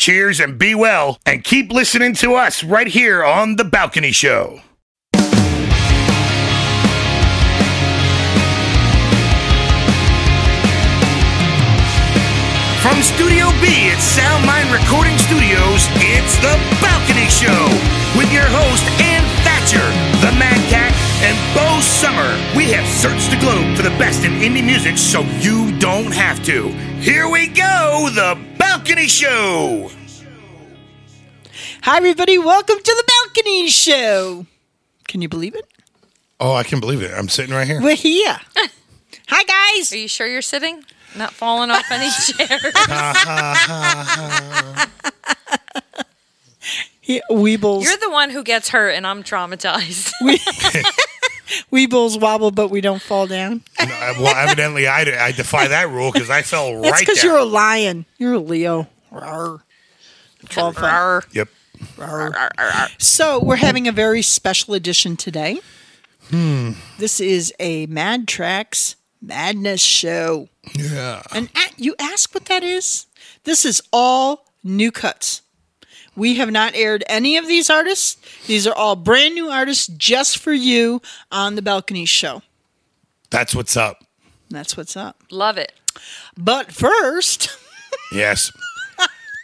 Cheers and be well, and keep listening to us right here on The Balcony Show. From Studio B at Soundmind Recording Studios, it's The Balcony Show with your host, Ann Thatcher, and Bo Summer. We have searched the globe for the best in indie music so you don't have to. Here we go, The Balcony Show. Hi, everybody. Welcome to the Balcony Show. Can you believe it? Oh, I can believe it. I'm sitting right here. We're here. Hi, guys. Are you sure you're sitting? Not falling off any chair? He- Weebles. You're the one who gets hurt, and I'm traumatized. Weebles wobble, but we don't fall down. Uh, well, evidently, I, I defy that rule because I fell right. That's right because you're a lion. You're a Leo. Rawr. Fall flat. Arr. Yep. So we're having a very special edition today. This is a Madtrax Madness show. Yeah. And a- you ask what that is? This is all new cuts. We have not aired any of these artists. These are all brand new artists just for you on the Balcony Show. That's what's up. That's what's up. Love it. But first, Yes.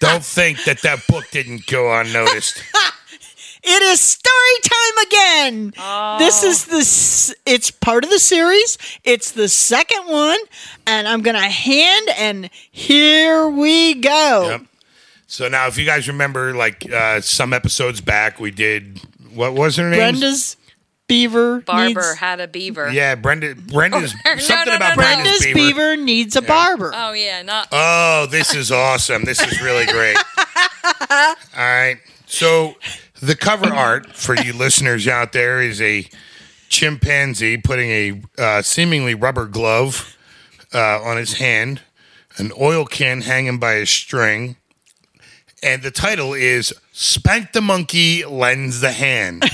Don't think that that book didn't go unnoticed. it is story time again. This is the it's part of the series. It's the second one and I'm going to hand and here we go. Yep. So now, if you guys remember, like uh, some episodes back, we did what was her name? Brenda's beaver Barber needs, had a beaver. Yeah, Brenda. Brenda's no, something no, about no, no. Brenda's, Brenda's beaver. beaver. needs a barber. Oh yeah, not Oh, this is awesome. This is really great. All right. So the cover art for you listeners out there is a chimpanzee putting a uh, seemingly rubber glove uh, on his hand, an oil can hanging by a string, and the title is "Spank the Monkey, Lends the Hand."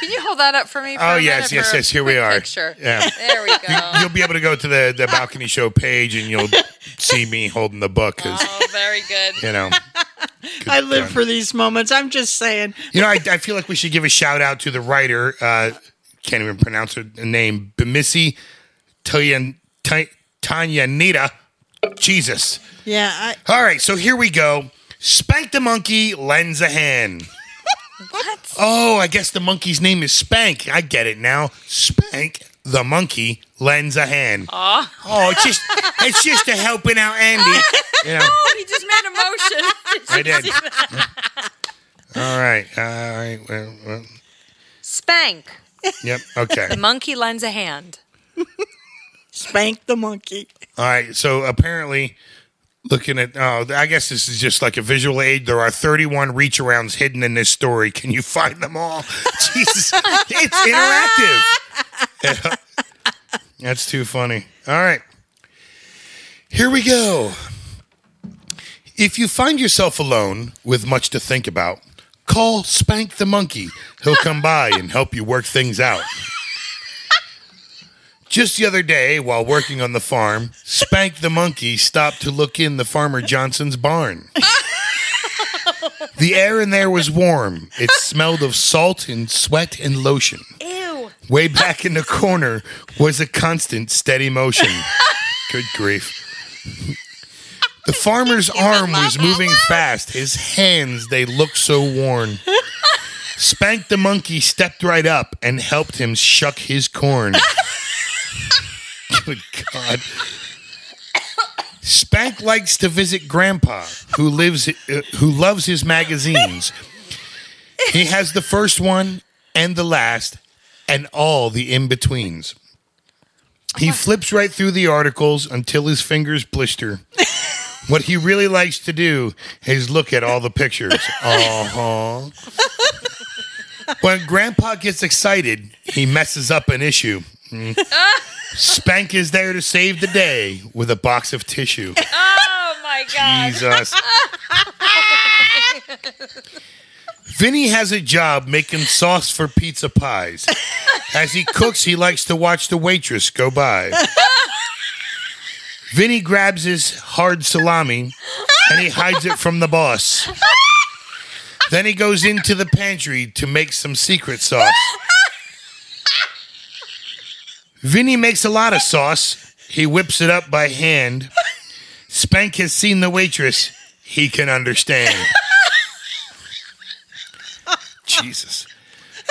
Can you hold that up for me? For Oh, a yes, yes, for yes, here we are. Picture. Yeah. There we go. You'll be able to go to the the balcony show page, and you'll see me holding the book because oh, very good. you know. I live done. for these moments. I'm just saying. You know, I, I feel like we should give a shout out to the writer. Uh, can't even pronounce her name. Bemisi Tanya Nita. Jesus. Yeah, I, All right, so here we go. Spank the monkey lends a hand. What? Oh, I guess the monkey's name is Spank. I get it now. Spank the monkey lends a hand. Aw. Oh, it's just it's just a helping out Andy. You know, Oh, he just made a motion. I did. All right. All right. Well, well, Spank. yep. Okay. The monkey lends a hand. spank the monkey. All right. So apparently, looking at oh, I guess this is just like a visual aid. There are 31 reach arounds hidden in this story. Can you find them all? Jesus, it's interactive. That's too funny. All right. Here we go. If you find yourself alone with much to think about, call Spank the Monkey. He'll come by and help you work things out. Just the other day, while working on the farm, Spank the monkey stopped to look in the farmer Johnson's barn. The air in there was warm. It smelled of salt and sweat and lotion. Ew. Way back in the corner was a constant, steady motion. Good grief. The farmer's arm was moving fast. His hands, they looked so worn. Spank the monkey stepped right up and helped him shuck his corn. Good God. Spank likes to visit Grandpa, who lives uh, who loves his magazines. He has the first one and the last, and all the in betweens. He flips right through the articles until his fingers blister. What he really likes to do is look at all the pictures. Uh huh. When Grandpa gets excited, he messes up an issue. Mm. Spank is there to save the day with a box of tissue. Oh my god. Jesus. Vinny has a job making sauce for pizza pies. As he cooks, he likes to watch the waitress go by. Vinny grabs his hard salami and he hides it from the boss. Then he goes into the pantry to make some secret sauce. Vinny makes a lot of sauce. He whips it up by hand. Spank has seen the waitress. He can understand. Jesus.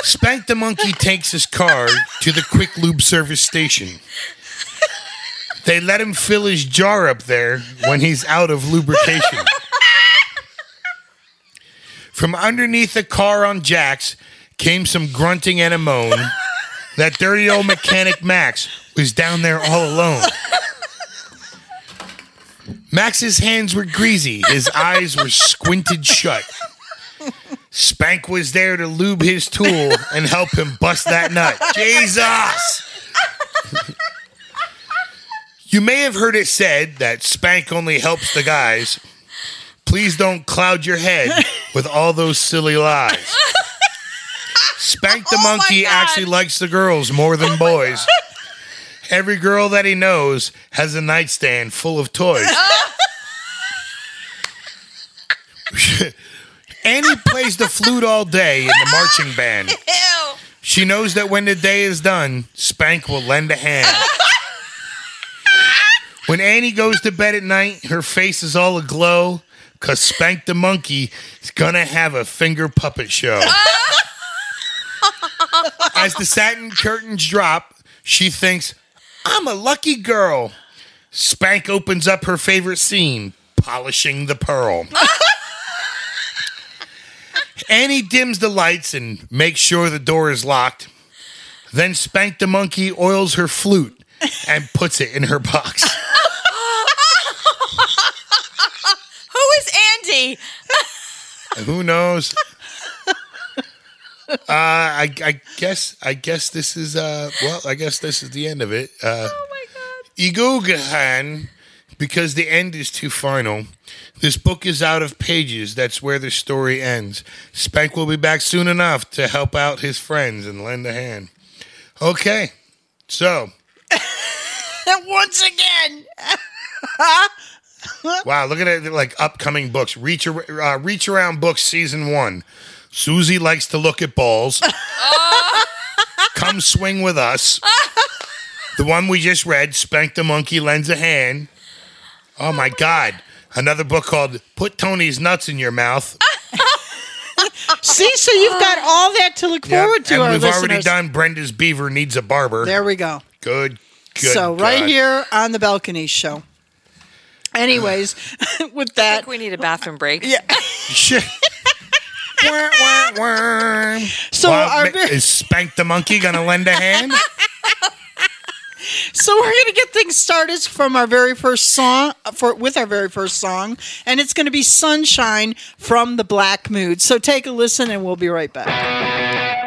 Spank the monkey takes his car to the quick lube service station. They let him fill his jar up there when he's out of lubrication. From underneath the car on jacks came some grunting and a moan. That dirty old mechanic Max was down there all alone. Max's hands were greasy, his eyes were squinted shut. Spank was there to lube his tool and help him bust that nut. Jesus! you may have heard it said that Spank only helps the guys. Please don't cloud your head with all those silly lies. Spank the Oh monkey actually likes the girls more than boys. Every girl that he knows has a nightstand full of toys. Annie plays the flute all day in the marching band. Ew. She knows that when the day is done, Spank will lend a hand. When Annie goes to bed at night, her face is all aglow because Spank the monkey is going to have a finger puppet show. As the satin curtains drop, she thinks, I'm a lucky girl. Spank opens up her favorite scene, polishing the pearl. Annie dims the lights and makes sure the door is locked. Then Spank the monkey oils her flute and puts it in her box. Who is Andy? Who knows? Uh, I, I guess I guess this is uh well I guess this is the end of it. Uh, Oh my god. Igugahan, because the end is too final. This book is out of pages. That's where the story ends. Spank will be back soon enough to help out his friends and lend a hand. Okay, so Once again. wow, look at it like upcoming books. Reach uh, Reach Around Books Season One. Susie likes to look at balls. Come swing with us. The one we just read, Spank the Monkey Lends a Hand. Oh my God. Another book called Put Tony's Nuts in Your Mouth. See, so you've got all that to look Yeah, forward to, and our we've listeners. already done Brenda's Beaver Needs a Barber. There we go. Good, good. so right God. here on the balcony show. Anyways, with I that, think we need a bathroom break. yeah. Shit. So Well, our is Spank the Monkey gonna lend a hand? So we're gonna get things started from our very first song for with our very first song, and it's gonna be "Sunshine" from the Black Mood. So take a listen, and we'll be right back.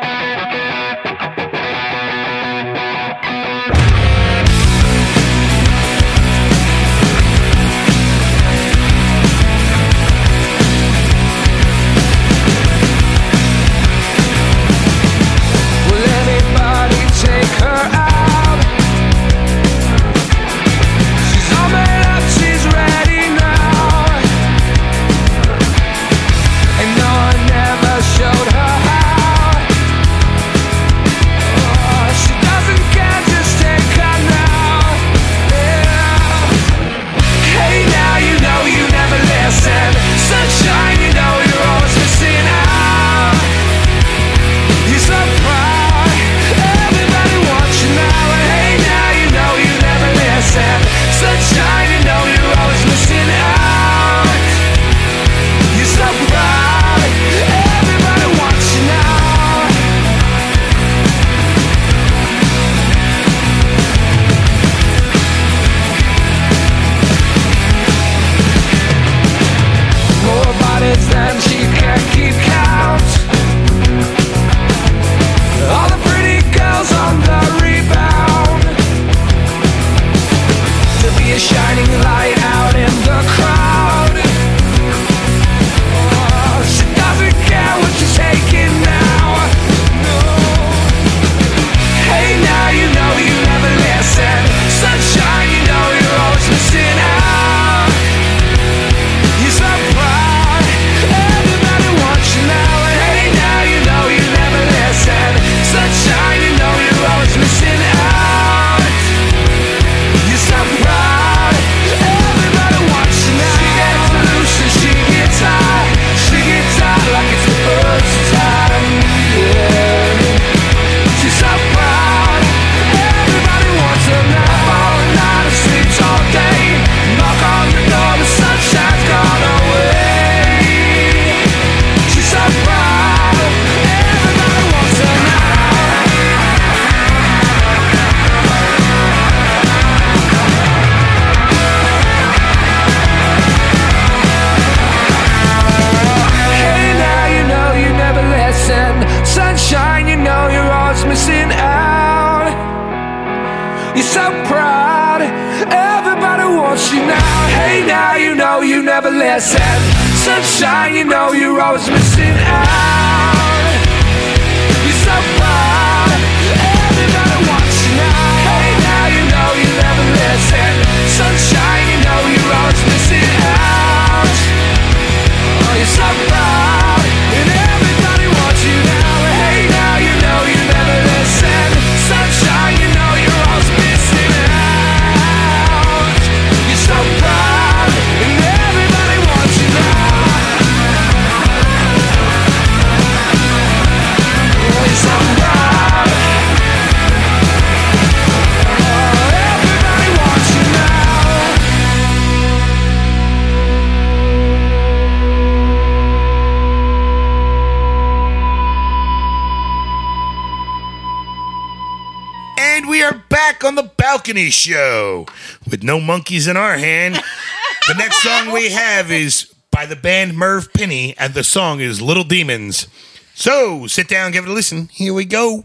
balcony show with no monkeys in our hand. the next song we have is by the band Merv Penny, and the song is Little Demons. So sit down, give it a listen. Here we go.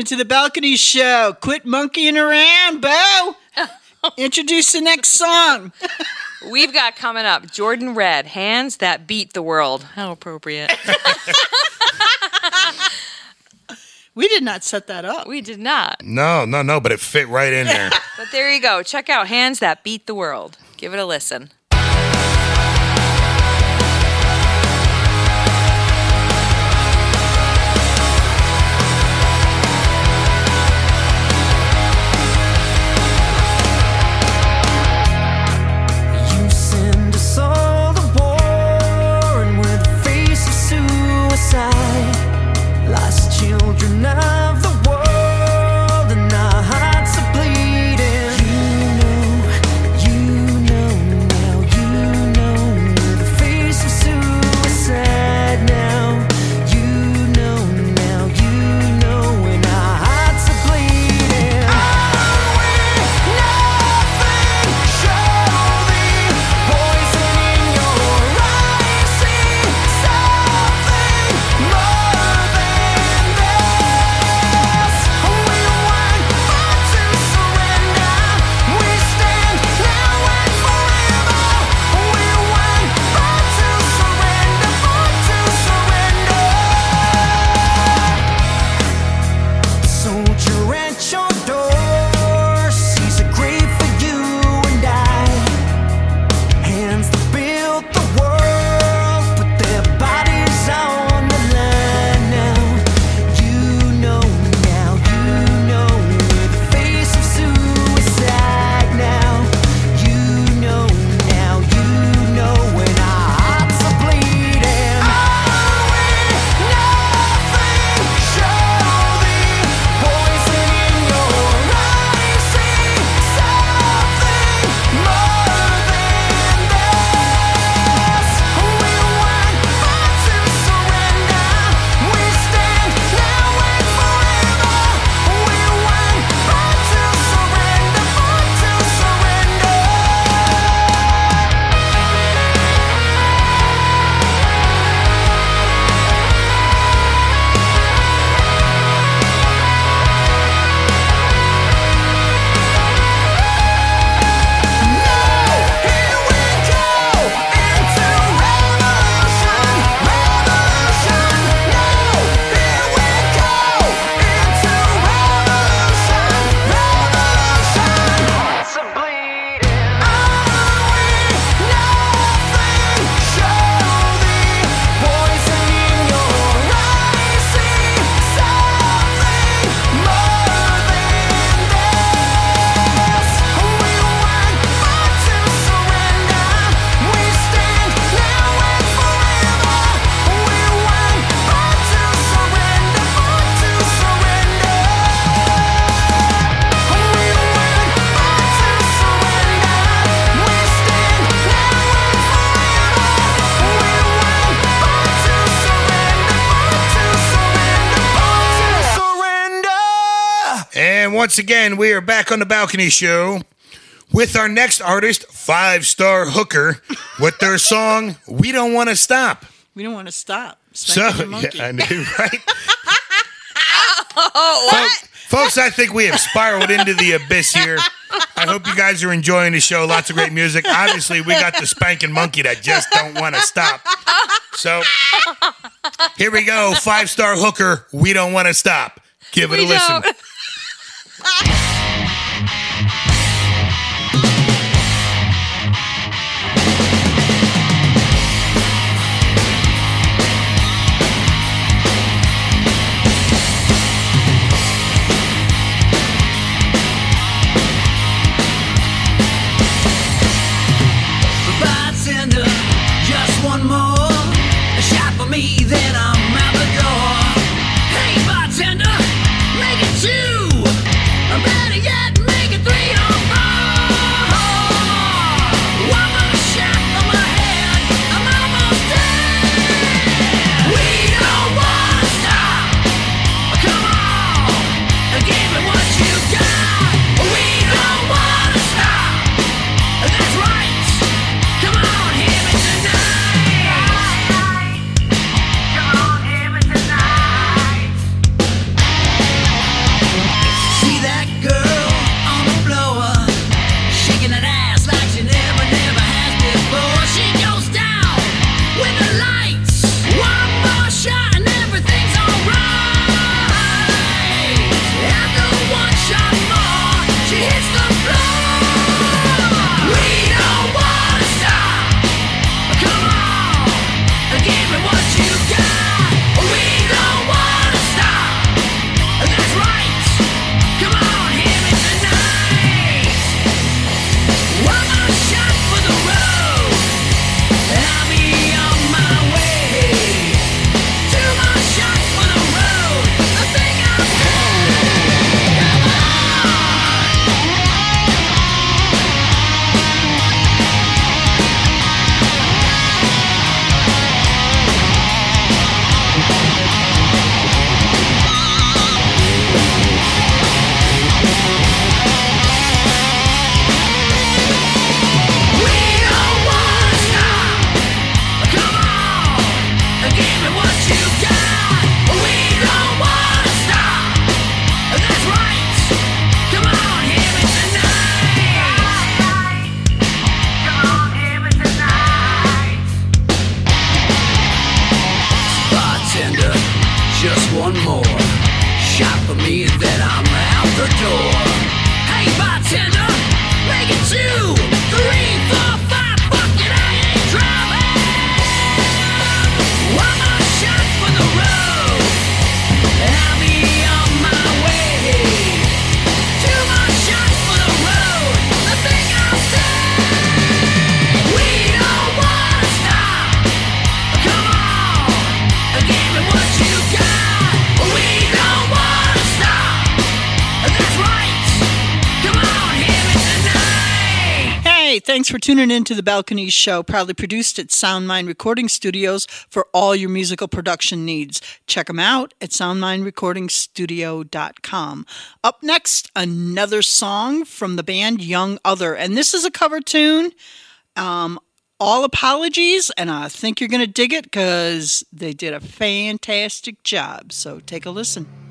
listening to the Balcony Show. Quit monkeying around, Bo. Introduce the next song. We've got coming up Jordan Red, Hands That Beat the World. How appropriate. we did not set that up. We did not. No, no, no, but it fit right in there. but there you go. Check out Hands That Beat the World. Give it a listen. once again, we are back on the Balcony Show with our next artist, Five Star Hooker, with their song, We Don't Want to Stop. We don't want to stop. So, yeah, I knew, right? oh, what? Folks, I think we have spiraled into the abyss here. I hope you guys are enjoying the show. Lots of great music. Obviously, we got the spanking monkey that just don't want to stop. So here we go. Five star hooker. We don't want to stop. Give it we a don't. listen. Ah! Thanks for tuning in to the Balconies Show, proudly produced at SoundMind Recording Studios for all your musical production needs. Check them out at soundmindrecordingstudio.com. Up next, another song from the band Young Other, and this is a cover tune. Um, all apologies, and I think you're going to dig it because they did a fantastic job. So take a listen.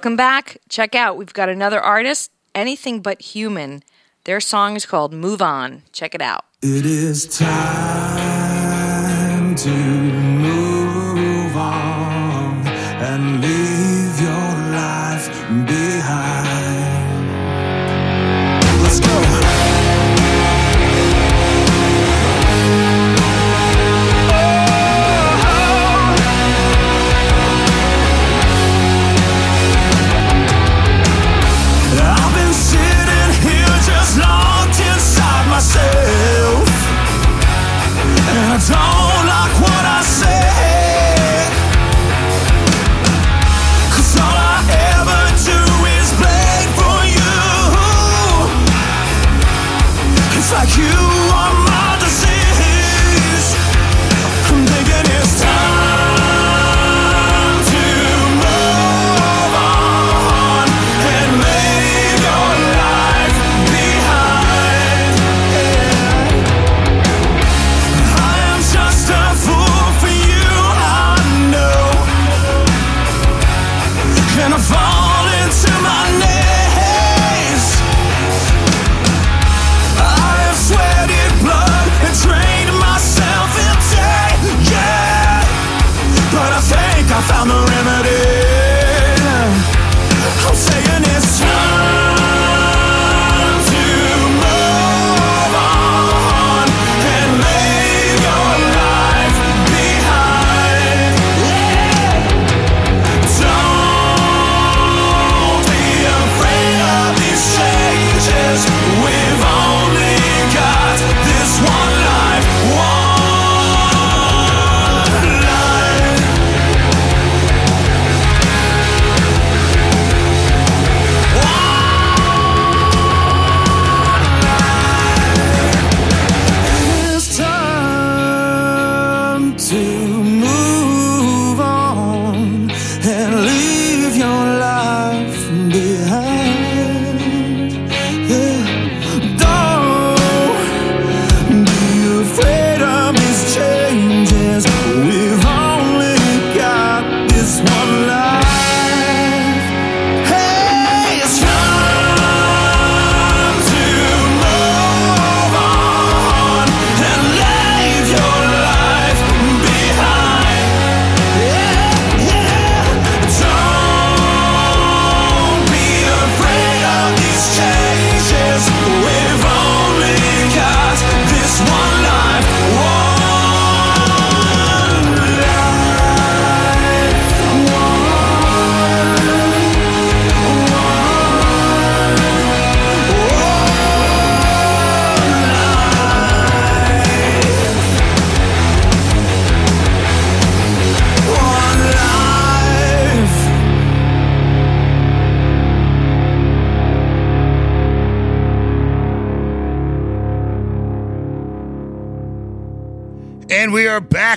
Welcome back. Check out, we've got another artist, Anything But Human. Their song is called Move On. Check it out. It is time to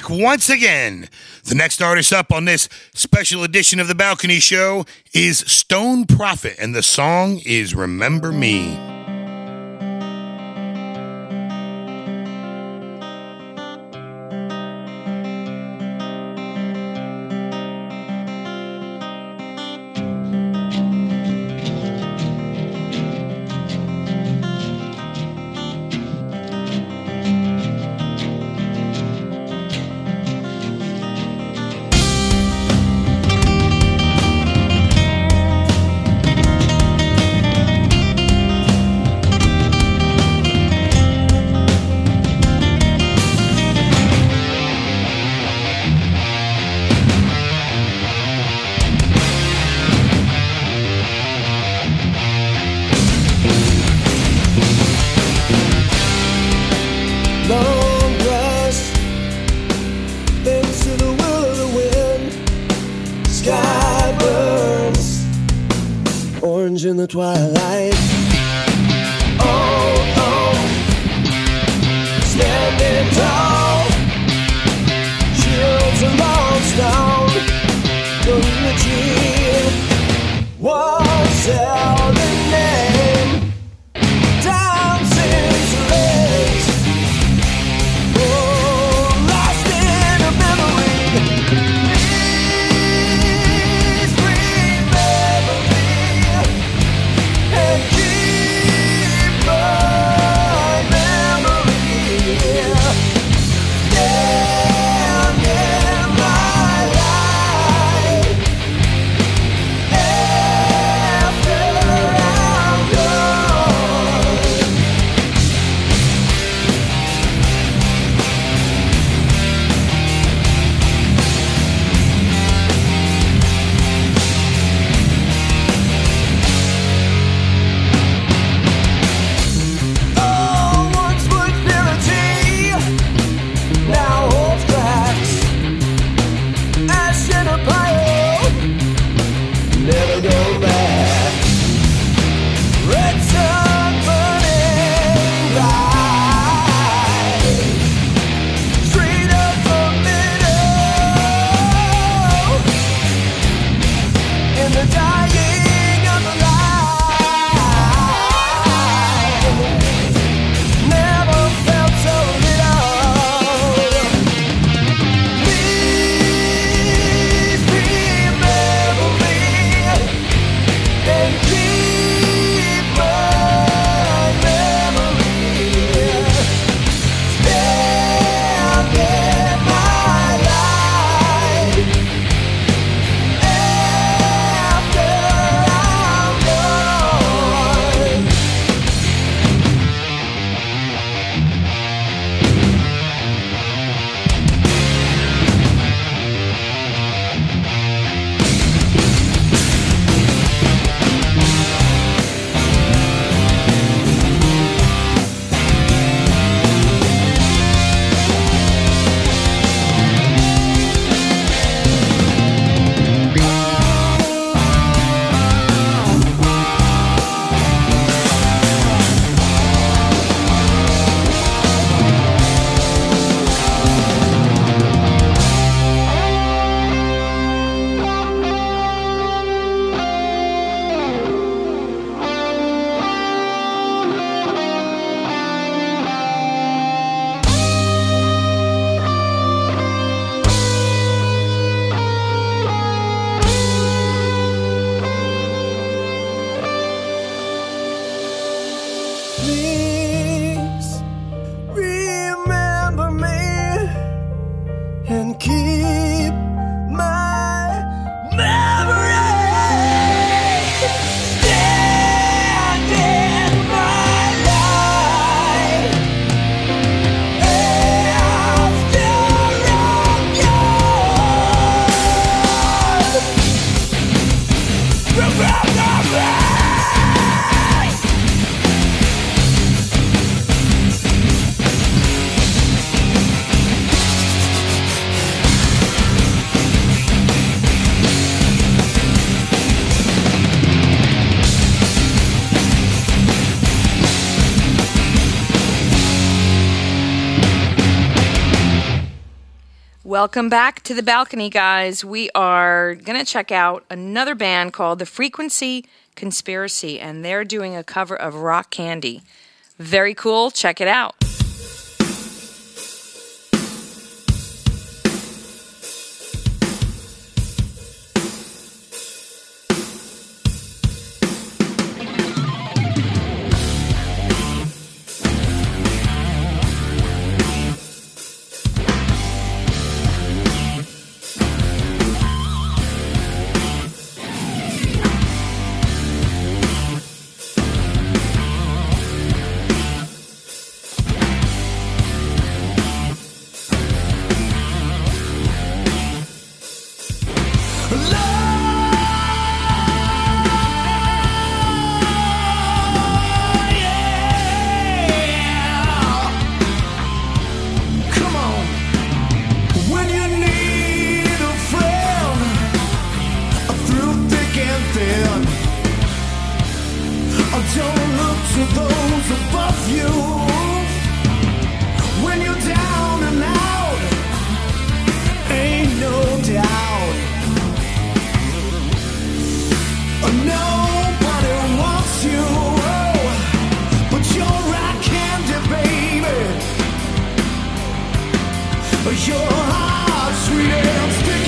back once again. The next artist up on this special edition of The Balcony Show is Stone Prophet, and the song is Remember Me. Welcome back to the balcony, guys. We are going to check out another band called The Frequency Conspiracy, and they're doing a cover of Rock Candy. Very cool. Check it out. Your heart sweet and sticky.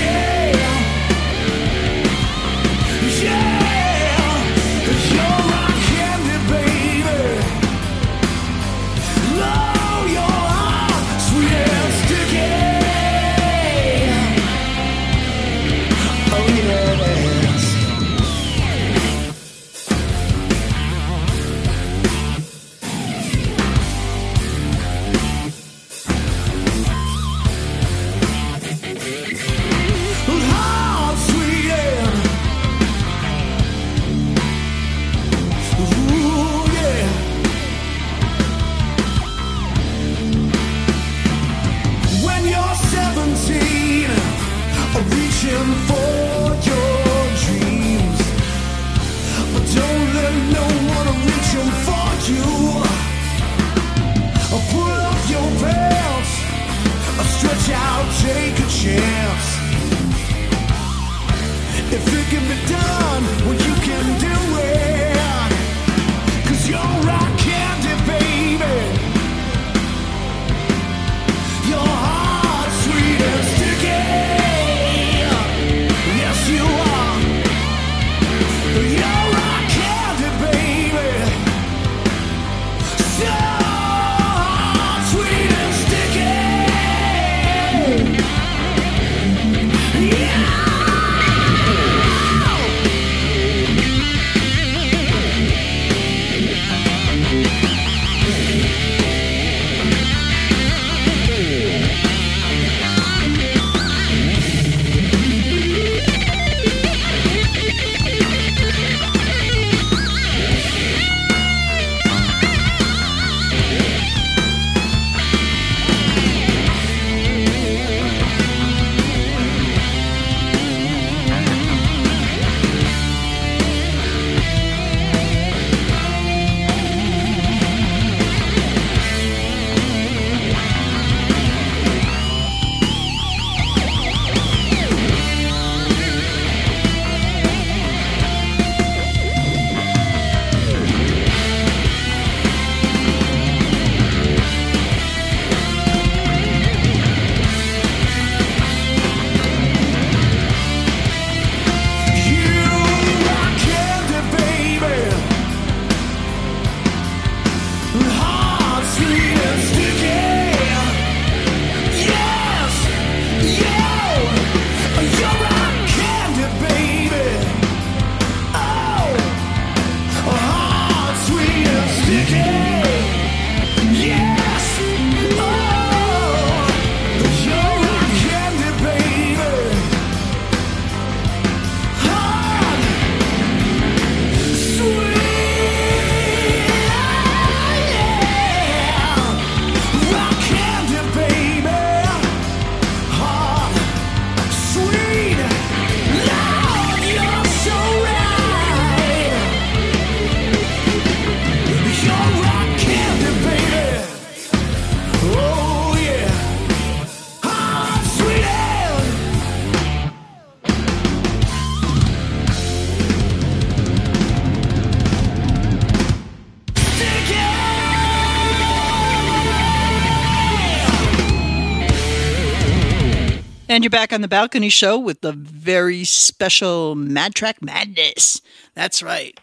You're back on the balcony show with the very special Madtrax Madness. That's right.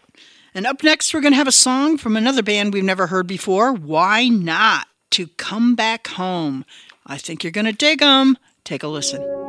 And up next, we're going to have a song from another band we've never heard before. Why not? To come back home. I think you're going to dig them. Take a listen.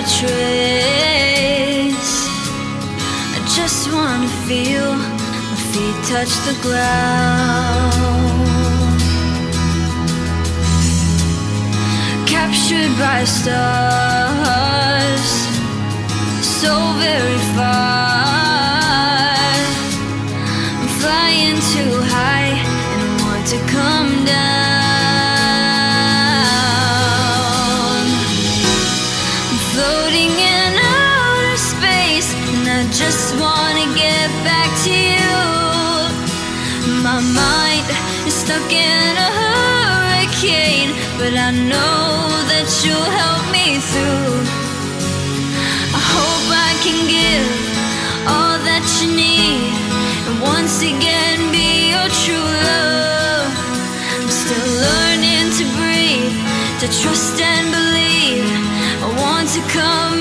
A trace. I just wanna feel my feet touch the ground. Captured by stars, so very far. Just want to get back to you. My mind is stuck in a hurricane, but I know that you'll help me through. I hope I can give all that you need and once again be your true love. I'm still learning to breathe, to trust and believe. I want to come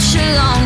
such a long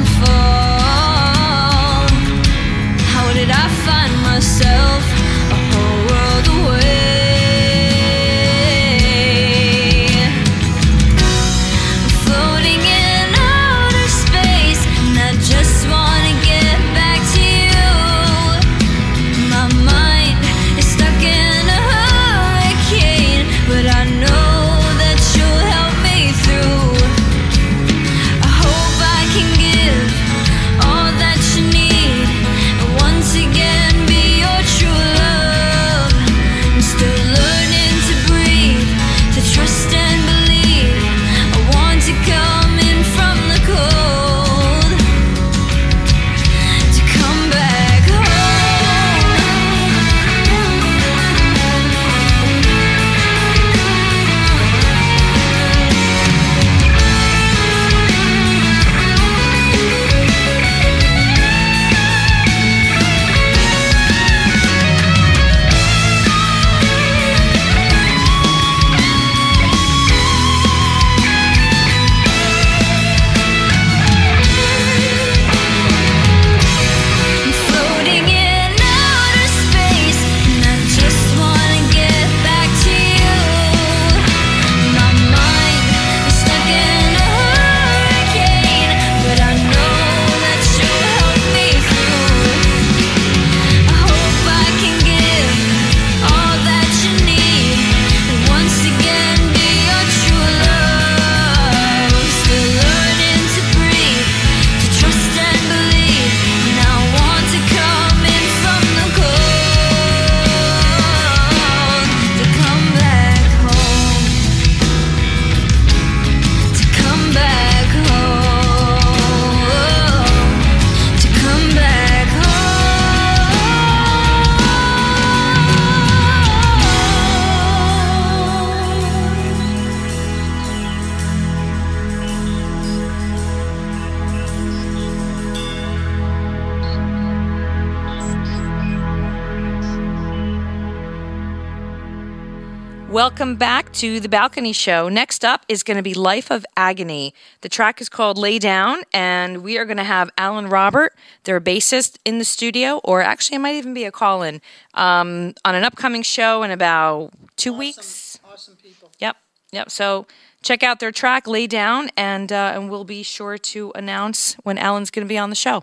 Welcome back to the Balcony Show. Next up is going to be Life of Agony. The track is called Lay Down, and we are going to have Alan Robert, their bassist, in the studio, or actually, it might even be a call in um, on an upcoming show in about two weeks. Awesome people. Yep, yep. So check out their track "Lay Down," and uh, and we'll be sure to announce when Alan's going to be on the show.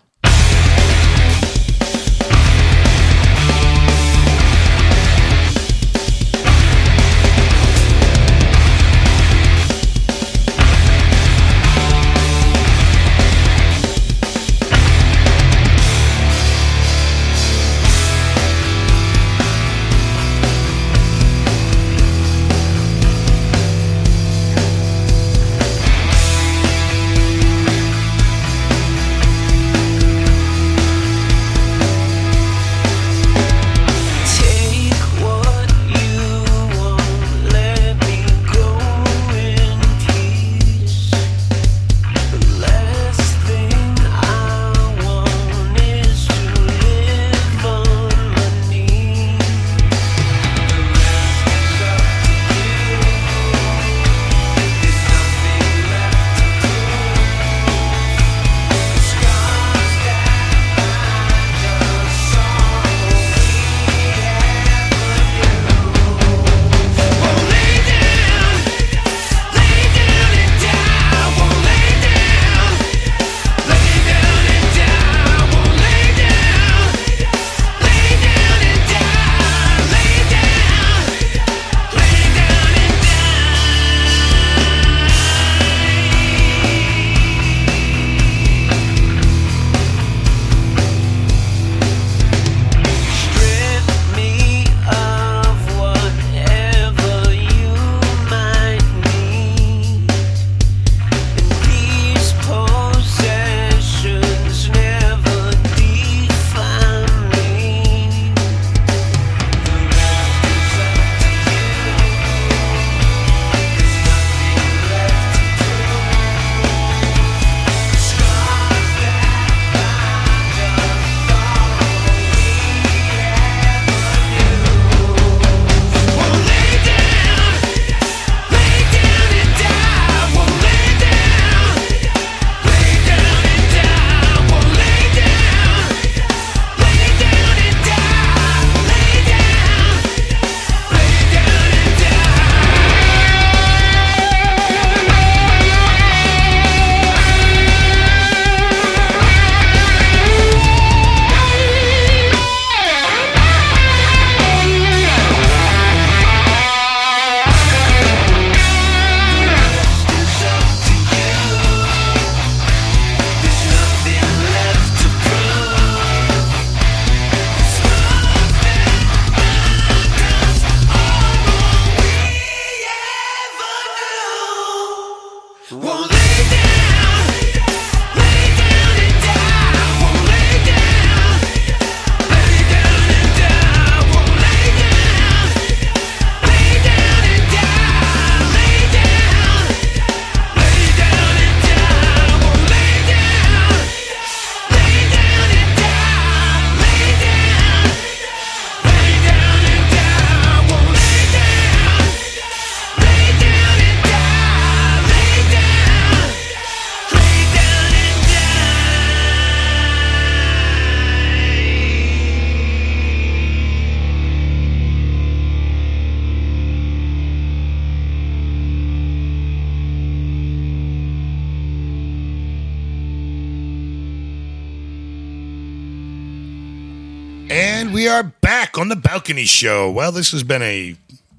Back on the Balcony Show. Well, this has been a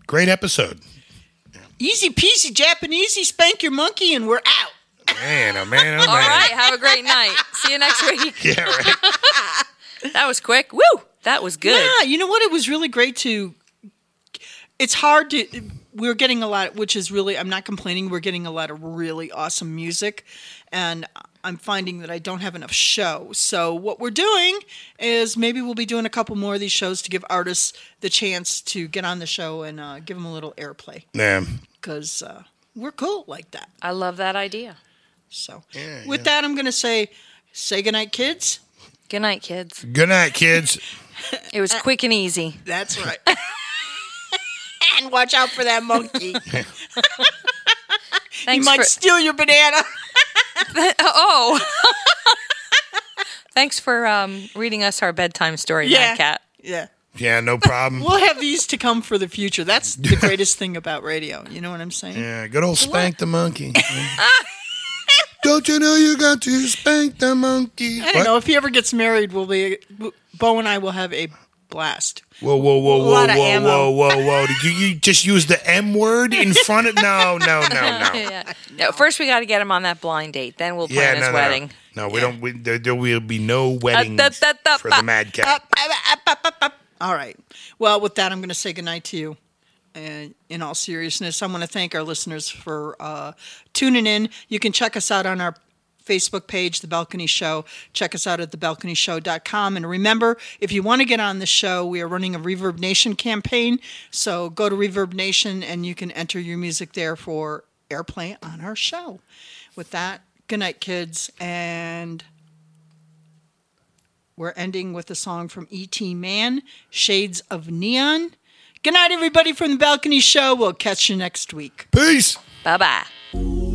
great episode. Easy peasy Japanesey, spank your monkey, and we're out. Man, oh man, oh man. All right, have a great night. See you next week. Yeah, right. That was quick. Woo! That was good. Yeah, you know what? It was really great to. It's hard to. We're getting a lot, which is really. I'm not complaining. We're getting a lot of really awesome music, and I'm finding that I don't have enough show. So what we're doing is maybe we'll be doing a couple more of these shows to give artists the chance to get on the show and uh, give them a little airplay Yeah. because uh, we're cool like that. I love that idea. So Yeah, with yeah. that, I'm gonna say, say goodnight, kids. Good night, kids. Good night, kids. It was quick and easy. That's right. and watch out for that monkey. he might for steal your banana. oh. Thanks for um, reading us our bedtime story, Yeah. Mad Cat. Yeah. Yeah, no problem. We'll have these to come for the future. That's the greatest thing about radio. You know what I'm saying? Yeah, good old spank the monkey. Don't you know you got to spank the monkey? I don't know. If he ever gets married, we'll be Bo and I will have a blast. Whoa, whoa, whoa, whoa, whoa, ammo. whoa, whoa, whoa! Did you, you just use the M word in front of? No, no, no, no. Yeah. No, first we got to get him on that blind date. Then we'll Yeah, plan no, his no, wedding. no. No, we don't. We, there, there will be no weddings da, da, da, for the ba- Mad Cat. Up, up, up, up, up, up. All right. Well, with that, I'm going to say goodnight to you. And in all seriousness, I want to thank our listeners for uh, tuning in. You can check us out on our Facebook page, The Balcony Show. Check us out at thebalconyshow.com. And remember, if you want to get on the show, we are running a ReverbNation campaign. So go to ReverbNation and you can enter your music there for airplay on our show. With that, good night, kids. And we're ending with a song from E.T. Man, Shades of Neon. Good night, everybody from the Balcony Show. We'll catch you next week. Peace. Bye bye.